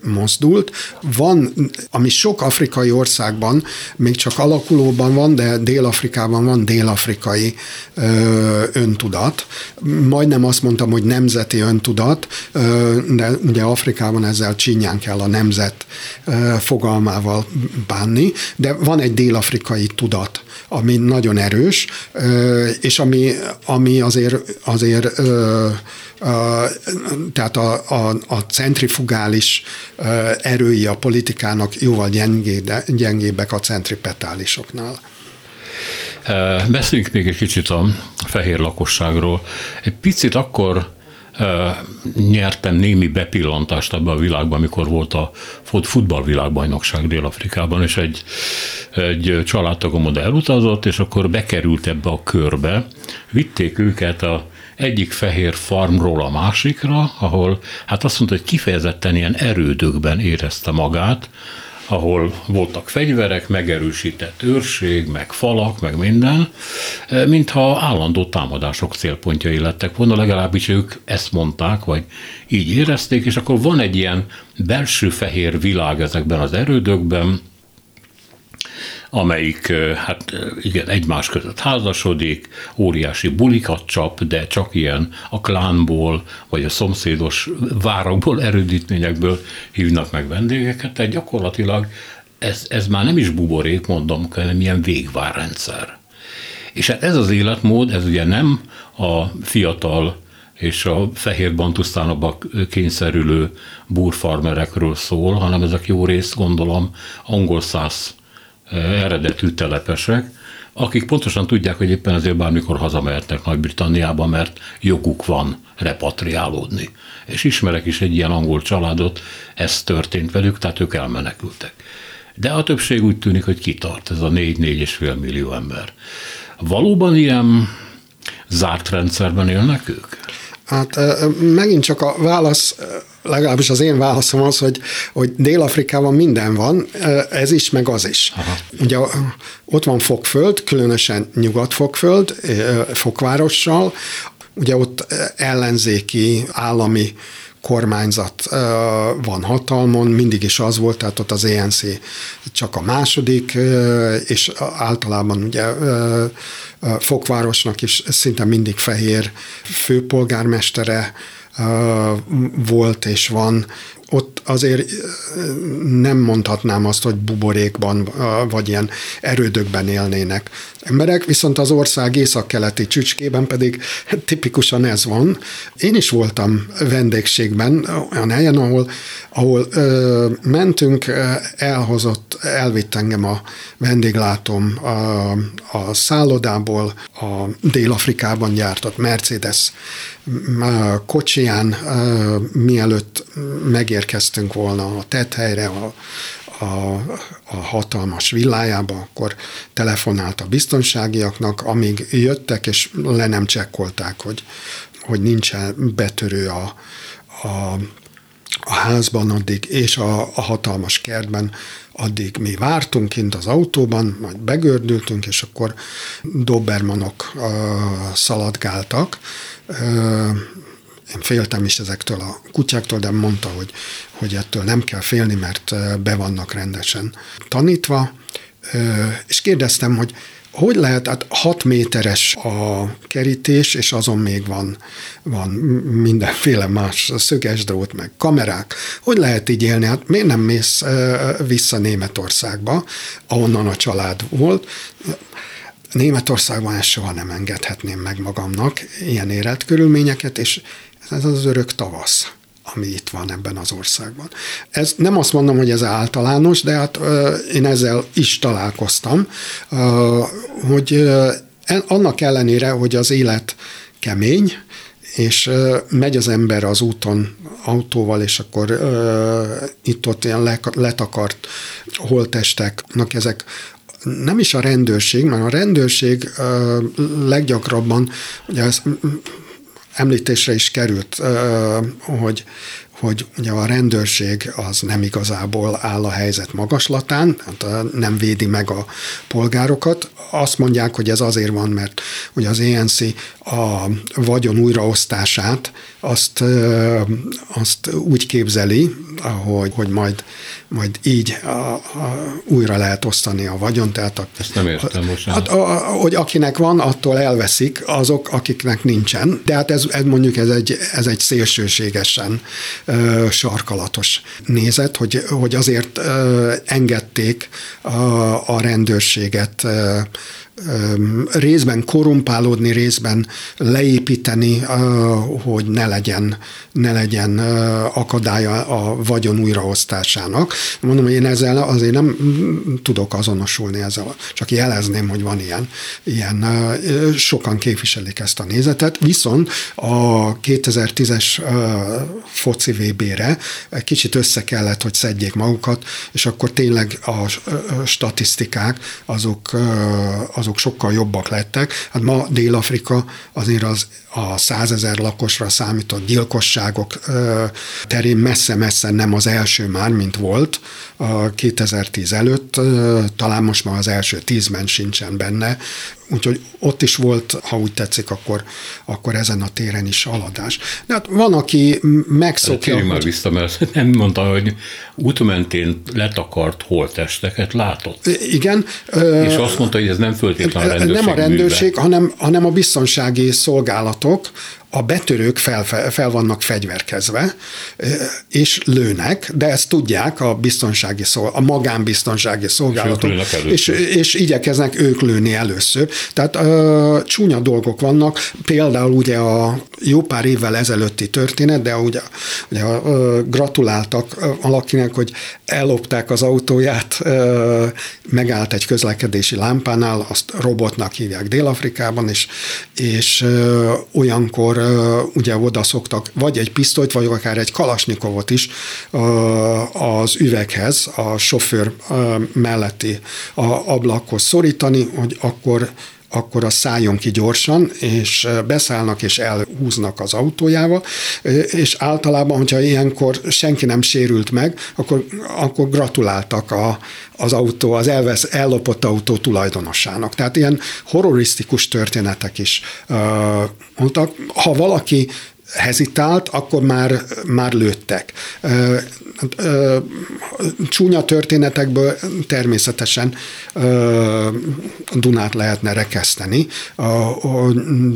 mozdult. Van, ami sok afrikai országban még csak alakulóban van, de Dél-Afrikában van dél-afrikai öntudat. Majdnem azt mondtam, hogy nemzeti öntudat, de ugye Afrikában ezzel csinyán kell a nemzet fogalmával bánni, de van egy dél-afrikai tudat, ami nagyon erős, és ami, ami azért, azért tehát a, a, a centrifugális erői a politikának jóval gyengébbek a centripetálisoknál. Beszéljünk még egy kicsit a fehér lakosságról. Egy picit akkor nyertem némi bepillantást abba a világban, amikor volt a futballvilágbajnokság Dél-Afrikában, és egy, egy családtagom oda elutazott, és akkor bekerült ebbe a körbe. Vitték őket a egyik fehér farmról a másikra, ahol hát azt mondta, hogy kifejezetten ilyen erődökben érezte magát, ahol voltak fegyverek, megerősített őrség, meg falak, meg minden, e, mintha állandó támadások célpontjai lettek volna, legalábbis ők ezt mondták, vagy így érezték, és akkor van egy ilyen belső fehér világ ezekben az erődökben, amelyik hát igen, egymás között házasodik, óriási bulikat csap, de csak ilyen a klánból, vagy a szomszédos várokból, erődítményekből hívnak meg vendégeket, tehát gyakorlatilag ez, ez már nem is buborék, mondom, hanem ilyen végvárrendszer. És hát ez az életmód, ez ugye nem a fiatal és a fehér bantusztánokba kényszerülő burfarmerekről szól, hanem ezek jó részt gondolom angol száz eredetű telepesek, akik pontosan tudják, hogy éppen ezért bármikor hazamehetnek Nagy-Britanniába, mert joguk van repatriálódni. És ismerek is egy ilyen angol családot, ez történt velük, tehát ők elmenekültek. De a többség úgy tűnik, hogy kitart, ez a 4-4,5 millió ember. Valóban ilyen zárt rendszerben élnek ők? Hát megint csak a válasz legalábbis az én válaszom az, hogy, hogy Dél-Afrikában minden van, ez is, meg az is. Aha. Ugye ott van Fokföld, különösen Nyugat-Fokföld, Fokvárossal, ugye ott ellenzéki, állami kormányzat van hatalmon, mindig is az volt, tehát ott az ENC csak a második, és általában ugye Fokvárosnak is szinte mindig fehér főpolgármestere, volt és van, ott azért nem mondhatnám azt, hogy buborékban vagy ilyen erődökben élnének emberek, viszont az ország északkeleti csücskében pedig tipikusan ez van. Én is voltam vendégségben, olyan helyen, ahol, ahol ö, mentünk, elhozott, elvitt engem a vendéglátom a, a szállodából, a Dél-Afrikában gyártott Mercedes kocsiján, mielőtt megérkeztünk volna a tethelyre, a, a, a hatalmas villájába, akkor telefonált a biztonságiaknak, amíg jöttek, és le nem csekkolták, hogy, hogy nincsen betörő a, a, a házban addig, és a, a hatalmas kertben addig mi vártunk kint az autóban, majd begördültünk, és akkor Dobermanok uh, szaladgáltak, uh, én féltem is ezektől a kutyáktól, de mondta, hogy, hogy ettől nem kell félni, mert be vannak rendesen tanítva. és kérdeztem, hogy hogy lehet, hát 6 méteres a kerítés, és azon még van, van mindenféle más szöges drót, meg kamerák. Hogy lehet így élni? Hát miért nem mész vissza Németországba, ahonnan a család volt? Németországban ezt soha nem engedhetném meg magamnak, ilyen életkörülményeket, és ez az örök tavasz ami itt van ebben az országban. Ez nem azt mondom, hogy ez általános, de hát én ezzel is találkoztam, hogy annak ellenére, hogy az élet kemény, és megy az ember az úton autóval, és akkor itt-ott ilyen letakart holtesteknek ezek nem is a rendőrség, mert a rendőrség uh, leggyakrabban, ugye ez említésre is került, hogy hogy ugye a rendőrség az nem igazából áll a helyzet magaslatán, hát nem védi meg a polgárokat. Azt mondják, hogy ez azért van, mert ugye az ENC a vagyon újraosztását azt, azt úgy képzeli, hogy, hogy majd, majd így a, a, újra lehet osztani a vagyon. Tehát a, Ezt nem értem most. Hát, a, a, hogy akinek van, attól elveszik azok, akiknek nincsen. De hát ez, ez mondjuk ez egy, ez egy szélsőségesen sarkalatos nézet, hogy, hogy azért engedték a, a rendőrséget ö, részben korumpálódni, részben leépíteni, hogy ne legyen, ne legyen akadálya a vagyon újraosztásának. Mondom, hogy én ezzel azért nem tudok azonosulni ezzel, csak jelezném, hogy van ilyen, ilyen sokan képviselik ezt a nézetet, viszont a 2010-es foci VB-re kicsit össze kellett, hogy szedjék magukat, és akkor tényleg a statisztikák azok, azok azok sokkal jobbak lettek. Hát ma Dél-Afrika azért az a százezer lakosra számított gyilkosságok terén messze-messze nem az első már, mint volt a 2010 előtt, talán most már az első tízben sincsen benne, úgyhogy ott is volt, ha úgy tetszik, akkor, akkor ezen a téren is aladás. De hát van, aki megszokja... Térjünk már vissza, mert (laughs) nem mondta, hogy útmentén letakart holtesteket látott. Igen. És azt mondta, hogy ez nem föltétlenül a rendőrség Nem a rendőrség, hanem, hanem a biztonsági szolgálatok, a betörők fel, fel vannak fegyverkezve, és lőnek, de ezt tudják a biztonsági szol, a magánbiztonsági szolgálatok, és, és, és igyekeznek ők lőni először. Tehát ö, csúnya dolgok vannak, például ugye a jó pár évvel ezelőtti történet, de ugye, ugye ö, gratuláltak valakinek, hogy ellopták az autóját, ö, megállt egy közlekedési lámpánál, azt robotnak hívják Dél-Afrikában, és, és ö, olyankor ugye oda szoktak vagy egy pisztolyt, vagy akár egy kalasnyikovot is az üveghez, a sofőr melletti ablakhoz szorítani, hogy akkor akkor az szálljon ki gyorsan, és beszállnak és elhúznak az autójával, és általában, hogyha ilyenkor senki nem sérült meg, akkor, akkor gratuláltak a, az autó, az elvesz, ellopott autó tulajdonosának. Tehát ilyen horrorisztikus történetek is mondtak. Ha valaki hezitált, akkor már, már lőttek. Csúnya történetekből természetesen Dunát lehetne rekeszteni,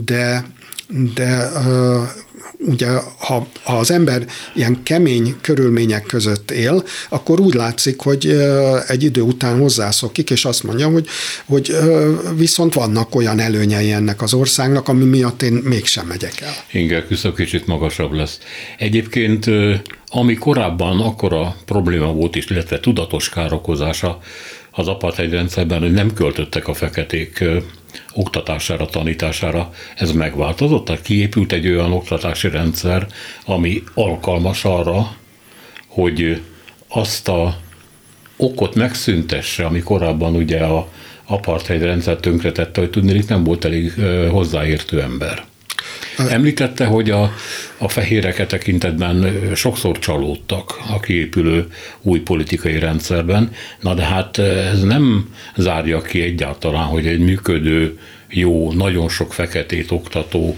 de de ugye ha, ha az ember ilyen kemény körülmények között él, akkor úgy látszik, hogy egy idő után hozzászokik, és azt mondja, hogy, hogy viszont vannak olyan előnyei ennek az országnak, ami miatt én mégsem megyek el. Inger küszöb kicsit magasabb lesz. Egyébként ami korábban akkora probléma volt is, illetve tudatos károkozása az apartheid rendszerben, hogy nem költöttek a feketék oktatására, tanítására, ez megváltozott? Tehát kiépült egy olyan oktatási rendszer, ami alkalmas arra, hogy azt a okot megszüntesse, ami korábban ugye a apartheid rendszer tönkretette, hogy tudni, nem volt elég hozzáértő ember. Említette, hogy a, a fehérek tekintetben sokszor csalódtak a kiépülő új politikai rendszerben, na de hát ez nem zárja ki egyáltalán, hogy egy működő, jó, nagyon sok feketét oktató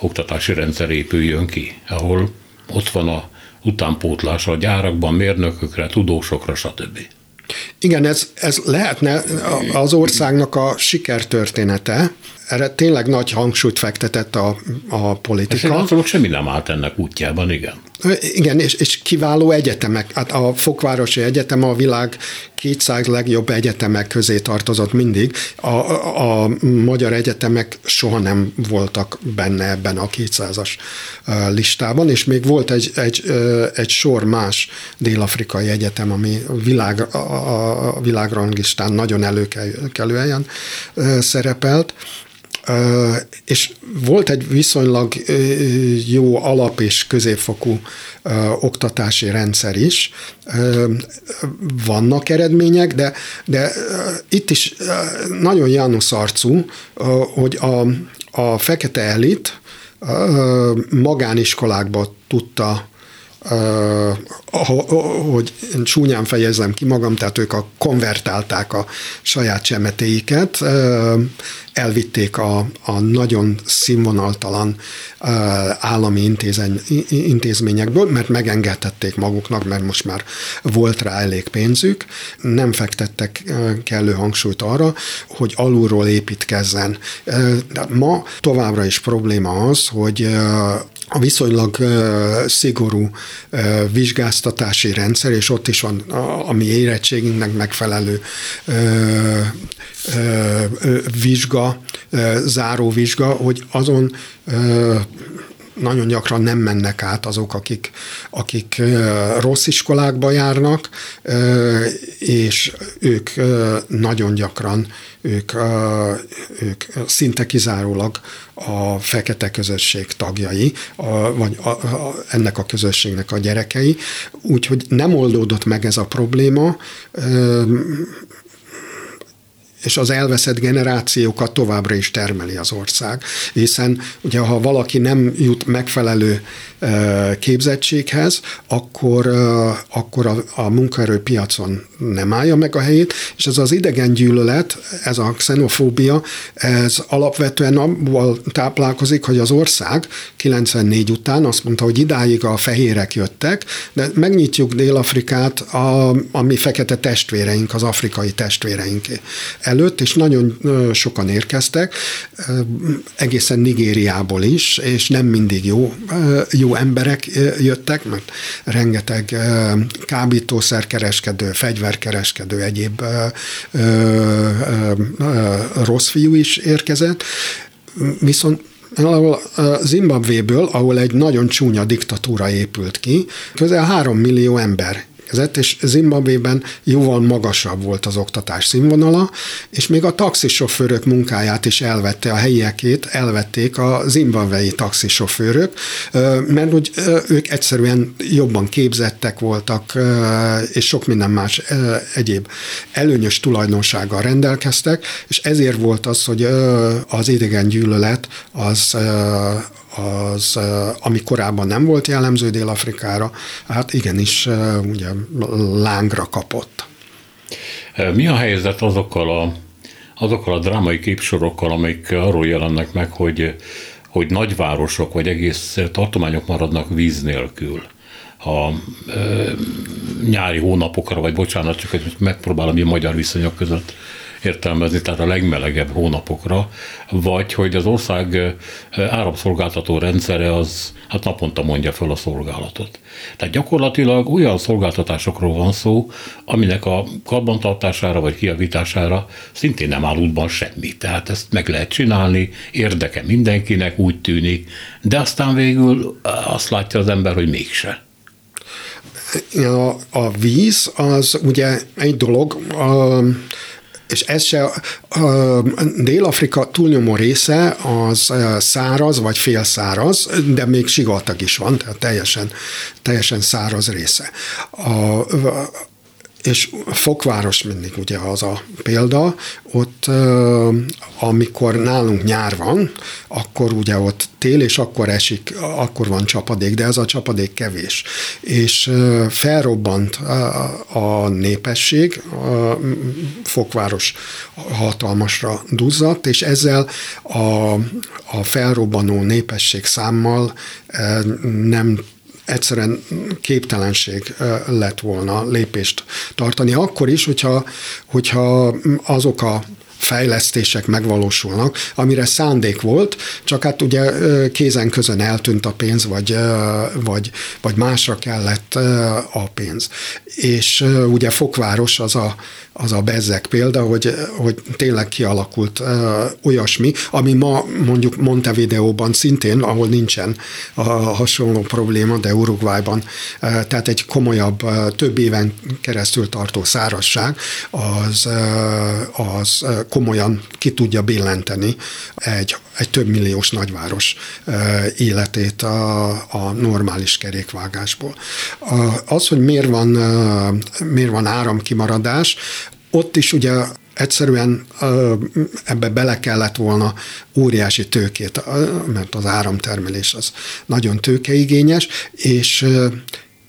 oktatási rendszer épüljön ki, ahol ott van a utánpótlás a gyárakban, mérnökökre, tudósokra, stb. Igen, ez, ez lehetne az országnak a sikertörténete, erre tényleg nagy hangsúlyt fektetett a, a politika. És semmi nem állt ennek útjában, igen. Igen, és, és kiváló egyetemek. Hát a Fokvárosi Egyetem a világ 200 legjobb egyetemek közé tartozott mindig. A, a, a magyar egyetemek soha nem voltak benne ebben a 200-as listában, és még volt egy, egy, egy sor más dél-afrikai egyetem, ami világ, a, a világrangistán nagyon előkelő helyen szerepelt, és volt egy viszonylag jó alap és középfokú oktatási rendszer is. Vannak eredmények, de, de itt is nagyon János arcú, hogy a, a fekete elit magániskolákba tudta hogy csúnyán fejezem ki magam, tehát ők a konvertálták a saját csemetéiket, elvitték a, a nagyon színvonaltalan állami intézen, intézményekből, mert megengedhették maguknak, mert most már volt rá elég pénzük, nem fektettek kellő hangsúlyt arra, hogy alulról építkezzen. De ma továbbra is probléma az, hogy a viszonylag szigorú vizsgáztatási rendszer, és ott is van a mi érettségünknek megfelelő vizsga, záró vizsga, hogy azon nagyon gyakran nem mennek át azok, akik, akik rossz iskolákba járnak, és ők nagyon gyakran, ők, ők szinte kizárólag a fekete közösség tagjai, vagy ennek a közösségnek a gyerekei. Úgyhogy nem oldódott meg ez a probléma, és az elveszett generációkat továbbra is termeli az ország. Hiszen ugye ha valaki nem jut megfelelő képzettséghez, akkor, akkor a, a munkaerőpiacon nem állja meg a helyét, és ez az idegen gyűlölet, ez a xenofóbia, ez alapvetően abból táplálkozik, hogy az ország 94 után azt mondta, hogy idáig a fehérek jöttek, de megnyitjuk Dél-Afrikát a, a mi fekete testvéreink, az afrikai testvéreink előtt, és nagyon sokan érkeztek, egészen Nigériából is, és nem mindig jó, jó emberek jöttek, mert rengeteg kábítószerkereskedő, fegyverkereskedő, egyéb rossz fiú is érkezett, viszont Zimbabvéből, ahol egy nagyon csúnya diktatúra épült ki, közel három millió ember érkezett, és Zimbabvében jóval magasabb volt az oktatás színvonala, és még a taxisofőrök munkáját is elvette, a helyiekét elvették a zimbabvei taxisofőrök, mert hogy ők egyszerűen jobban képzettek voltak, és sok minden más egyéb előnyös tulajdonsággal rendelkeztek, és ezért volt az, hogy az idegen gyűlölet az az, ami korábban nem volt jellemző Dél-Afrikára, hát igenis ugye lángra kapott. Mi a helyzet azokkal a, azokkal a drámai képsorokkal, amik arról jelennek meg, hogy, hogy nagyvárosok vagy egész tartományok maradnak víz nélkül? a e, nyári hónapokra, vagy bocsánat, csak megpróbálom a magyar viszonyok között értelmezni, tehát a legmelegebb hónapokra, vagy hogy az ország áramszolgáltató rendszere az hát naponta mondja fel a szolgálatot. Tehát gyakorlatilag olyan szolgáltatásokról van szó, aminek a karbantartására vagy kiavítására szintén nem áll útban semmi. Tehát ezt meg lehet csinálni, érdeke mindenkinek, úgy tűnik, de aztán végül azt látja az ember, hogy mégse. A, a víz az ugye egy dolog, a, és ez se, Dél-Afrika túlnyomó része az száraz vagy félszáraz, de még sivatag is van, tehát teljesen, teljesen száraz része. A, és Fokváros mindig ugye az a példa, ott amikor nálunk nyár van, akkor ugye ott tél, és akkor esik, akkor van csapadék, de ez a csapadék kevés. És felrobbant a népesség, Fokváros hatalmasra duzzadt, és ezzel a, a felrobbanó népesség számmal nem egyszerűen képtelenség lett volna lépést tartani. Akkor is, hogyha, hogyha azok a fejlesztések megvalósulnak, amire szándék volt, csak hát ugye kézen közön eltűnt a pénz, vagy, vagy, vagy másra kellett a pénz. És ugye Fokváros az a, az a bezzek példa, hogy, hogy tényleg kialakult olyasmi, ami ma mondjuk Montevideóban szintén, ahol nincsen a hasonló probléma, de Uruguayban, tehát egy komolyabb, több éven keresztül tartó szárasság, az, az komolyan ki tudja billenteni egy, egy több milliós nagyváros életét a, a normális kerékvágásból. Az, hogy miért van, miért van áramkimaradás, ott is ugye egyszerűen ebbe bele kellett volna óriási tőkét, mert az áramtermelés az nagyon tőkeigényes, és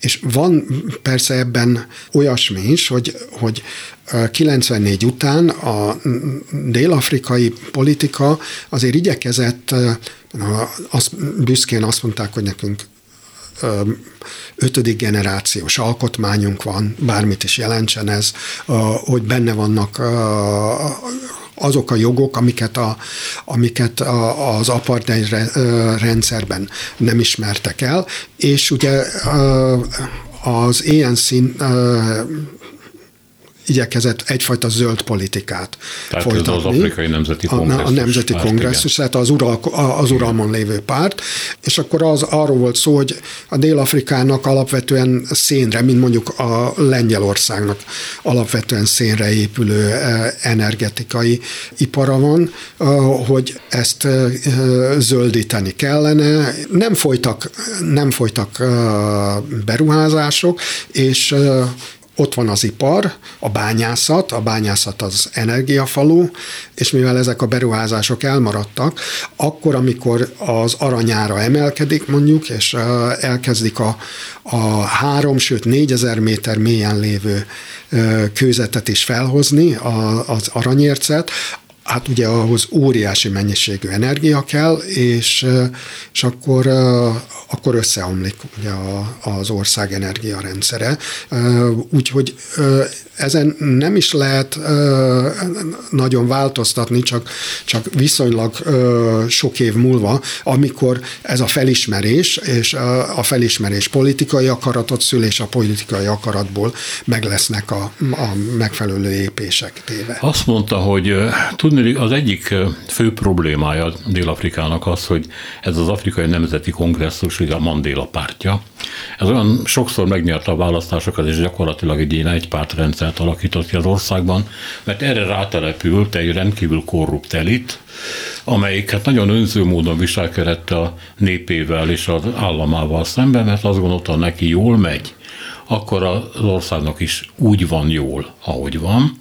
és van persze ebben olyasmi is, hogy, hogy 94 után a dél-afrikai politika azért igyekezett, azt, büszkén azt mondták, hogy nekünk ötödik generációs alkotmányunk van, bármit is jelentsen ez, hogy benne vannak azok a jogok, amiket, a, amiket a, az apartheid rendszerben nem ismertek el, és ugye az ENC igyekezett egyfajta zöld politikát tehát folytatni. az afrikai nemzeti kongresszus. A, a nemzeti párt, kongresszus, tehát az, ural, az uralmon lévő párt, és akkor az arról volt szó, hogy a Dél-Afrikának alapvetően szénre, mint mondjuk a Lengyelországnak alapvetően szénre épülő e, energetikai ipara van, hogy ezt e, zöldíteni kellene. Nem folytak, nem folytak beruházások, és ott van az ipar, a bányászat, a bányászat az energiafalu, és mivel ezek a beruházások elmaradtak, akkor, amikor az aranyára emelkedik mondjuk, és elkezdik a, a három, sőt négyezer méter mélyen lévő kőzetet is felhozni, az aranyércet, hát ugye ahhoz óriási mennyiségű energia kell, és, és akkor, akkor összeomlik ugye az ország energiarendszere. Úgyhogy ezen nem is lehet nagyon változtatni, csak, csak viszonylag sok év múlva, amikor ez a felismerés, és a felismerés politikai akaratot szül, és a politikai akaratból meg lesznek a, a megfelelő lépések téve. Azt mondta, hogy tudni, az egyik fő problémája Dél-Afrikának az, hogy ez az Afrikai Nemzeti Kongresszus, ugye a Mandela pártja, ez olyan sokszor megnyerte a választásokat, és gyakorlatilag egy ilyen egypártrendszert alakított ki az országban, mert erre rátelepült egy rendkívül korrupt elit, amelyik hát nagyon önző módon viselkedett a népével és az államával szemben, mert azt gondolta, neki jól megy, akkor az országnak is úgy van jól, ahogy van.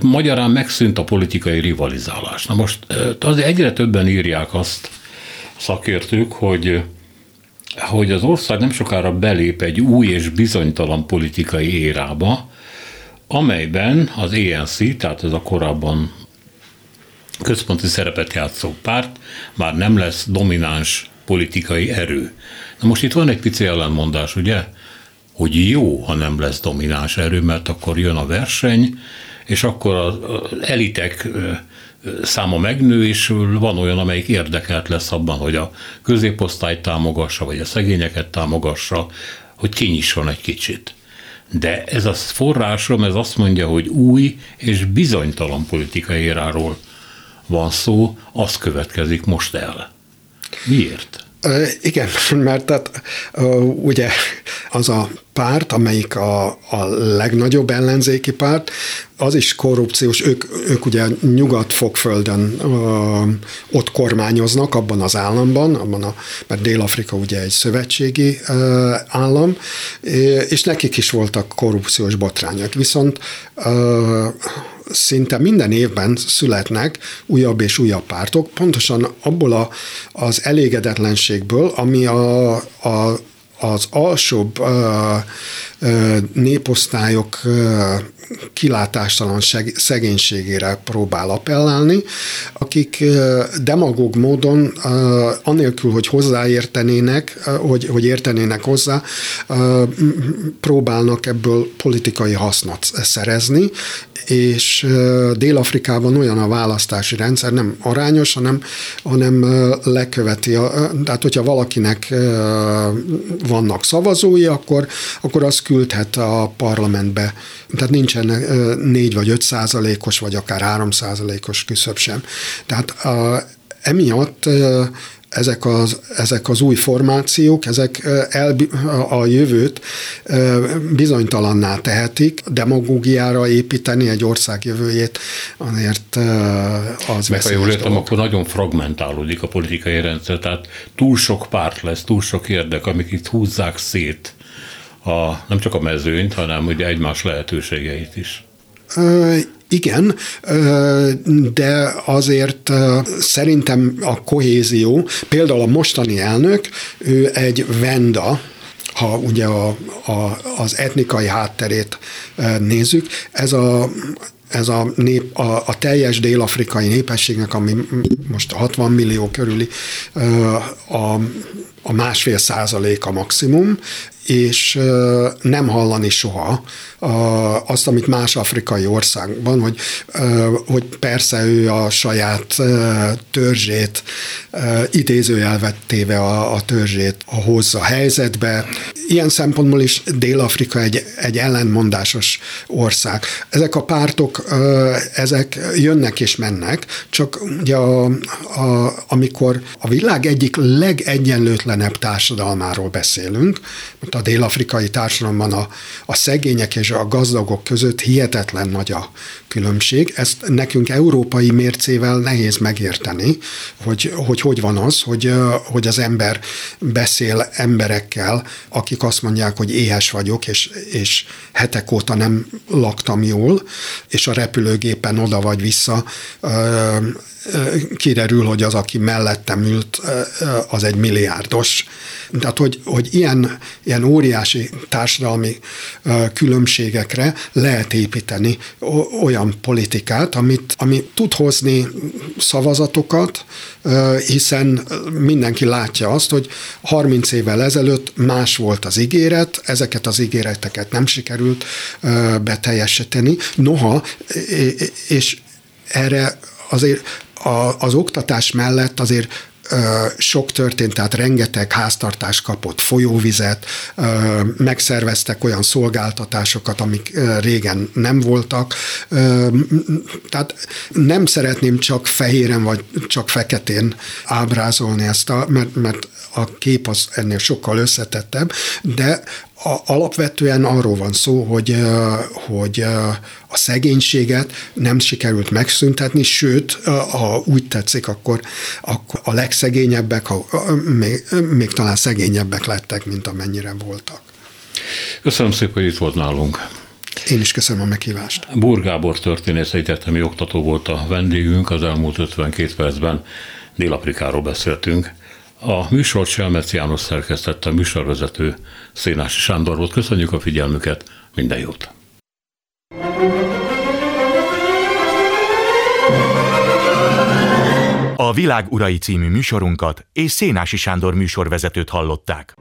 Magyarán megszűnt a politikai rivalizálás. Na most azért egyre többen írják azt szakértők, hogy hogy az ország nem sokára belép egy új és bizonytalan politikai érába, amelyben az ANC, tehát ez a korábban központi szerepet játszó párt már nem lesz domináns politikai erő. Na most itt van egy pici ellenmondás, ugye? Hogy jó, ha nem lesz domináns erő, mert akkor jön a verseny, és akkor az elitek száma megnő, és van olyan, amelyik érdekelt lesz abban, hogy a középosztályt támogassa, vagy a szegényeket támogassa, hogy kinyisson egy kicsit. De ez a forrásom, ez azt mondja, hogy új és bizonytalan politikai éráról van szó, az következik most el. Miért? Igen, (laughs) mert tehát ugye az a párt, amelyik a, a legnagyobb ellenzéki párt, az is korrupciós, ők, ők ugye nyugat-fogföldön ö, ott kormányoznak abban az államban, abban a, mert Dél-Afrika ugye egy szövetségi ö, állam, és nekik is voltak korrupciós botrányok. Viszont ö, szinte minden évben születnek újabb és újabb pártok, pontosan abból a, az elégedetlenségből, ami a, a az alsóbb néposztályok kilátástalan szegénységére próbál appellálni, akik demagóg módon, anélkül, hogy hozzáértenének, hogy, hogy értenének hozzá, próbálnak ebből politikai hasznot szerezni, és Dél-Afrikában olyan a választási rendszer, nem arányos, hanem, hanem leköveti. Tehát, hogyha valakinek vannak szavazói, akkor, akkor az küldhet a parlamentbe. Tehát nincsen négy vagy öt százalékos, vagy akár három százalékos küszöb sem. Tehát emiatt ezek az, ezek az új formációk, ezek el, a jövőt bizonytalanná tehetik, demagógiára építeni egy ország jövőjét, azért az Meg ha jól értem, akkor nagyon fragmentálódik a politikai rendszer, tehát túl sok párt lesz, túl sok érdek, amik itt húzzák szét a, nem csak a mezőnyt, hanem ugye egymás lehetőségeit is. Igen, de azért szerintem a kohézió, például a mostani elnök, ő egy venda, ha ugye a, a, az etnikai hátterét nézzük, ez a ez a, nép, a, a teljes dél-afrikai népességnek, ami most a 60 millió körüli, a, a másfél százalék a maximum, és nem hallani soha azt, amit más afrikai országban, hogy, hogy persze ő a saját törzsét, idézőjelvet téve a, a törzsét hozza helyzetbe. Ilyen szempontból is Dél-Afrika egy, egy ellenmondásos ország. Ezek a pártok, ezek jönnek és mennek, csak ugye a, a, amikor a világ egyik legegyenlőtlenebb társadalmáról beszélünk, a dél-afrikai társadalomban a, a szegények és a gazdagok között hihetetlen nagy a különbség. Ezt nekünk európai mércével nehéz megérteni, hogy hogy, hogy van az, hogy, hogy az ember beszél emberekkel, akik azt mondják, hogy éhes vagyok, és, és hetek óta nem laktam jól, és a repülőgépen oda vagy vissza kiderül, hogy az, aki mellettem ült, az egy milliárdos. Tehát, hogy, hogy ilyen, ilyen óriási társadalmi különbségekre lehet építeni olyan politikát, amit, ami tud hozni szavazatokat, hiszen mindenki látja azt, hogy 30 évvel ezelőtt más volt az ígéret, ezeket az ígéreteket nem sikerült beteljesíteni. Noha, és erre azért az oktatás mellett azért sok történt, tehát rengeteg háztartás kapott folyóvizet, megszerveztek olyan szolgáltatásokat, amik régen nem voltak. Tehát nem szeretném csak fehéren vagy csak feketén ábrázolni ezt, a, mert, mert a kép az ennél sokkal összetettebb, de a, alapvetően arról van szó, hogy, hogy a szegénységet nem sikerült megszüntetni, sőt, ha úgy tetszik, akkor, akkor a legszegényebbek, ha, még, még talán szegényebbek lettek, mint amennyire voltak. Köszönöm szépen, hogy itt volt nálunk. Én is köszönöm a meghívást. Burgábor történész egyetemi oktató volt a vendégünk, az elmúlt 52 percben Dél-Afrikáról beszéltünk. A műsor Selmec János szerkesztette, a műsorvezető Szénási Sándor volt. Köszönjük a figyelmüket, minden jót! A Világ Urai című műsorunkat és Szénási Sándor műsorvezetőt hallották.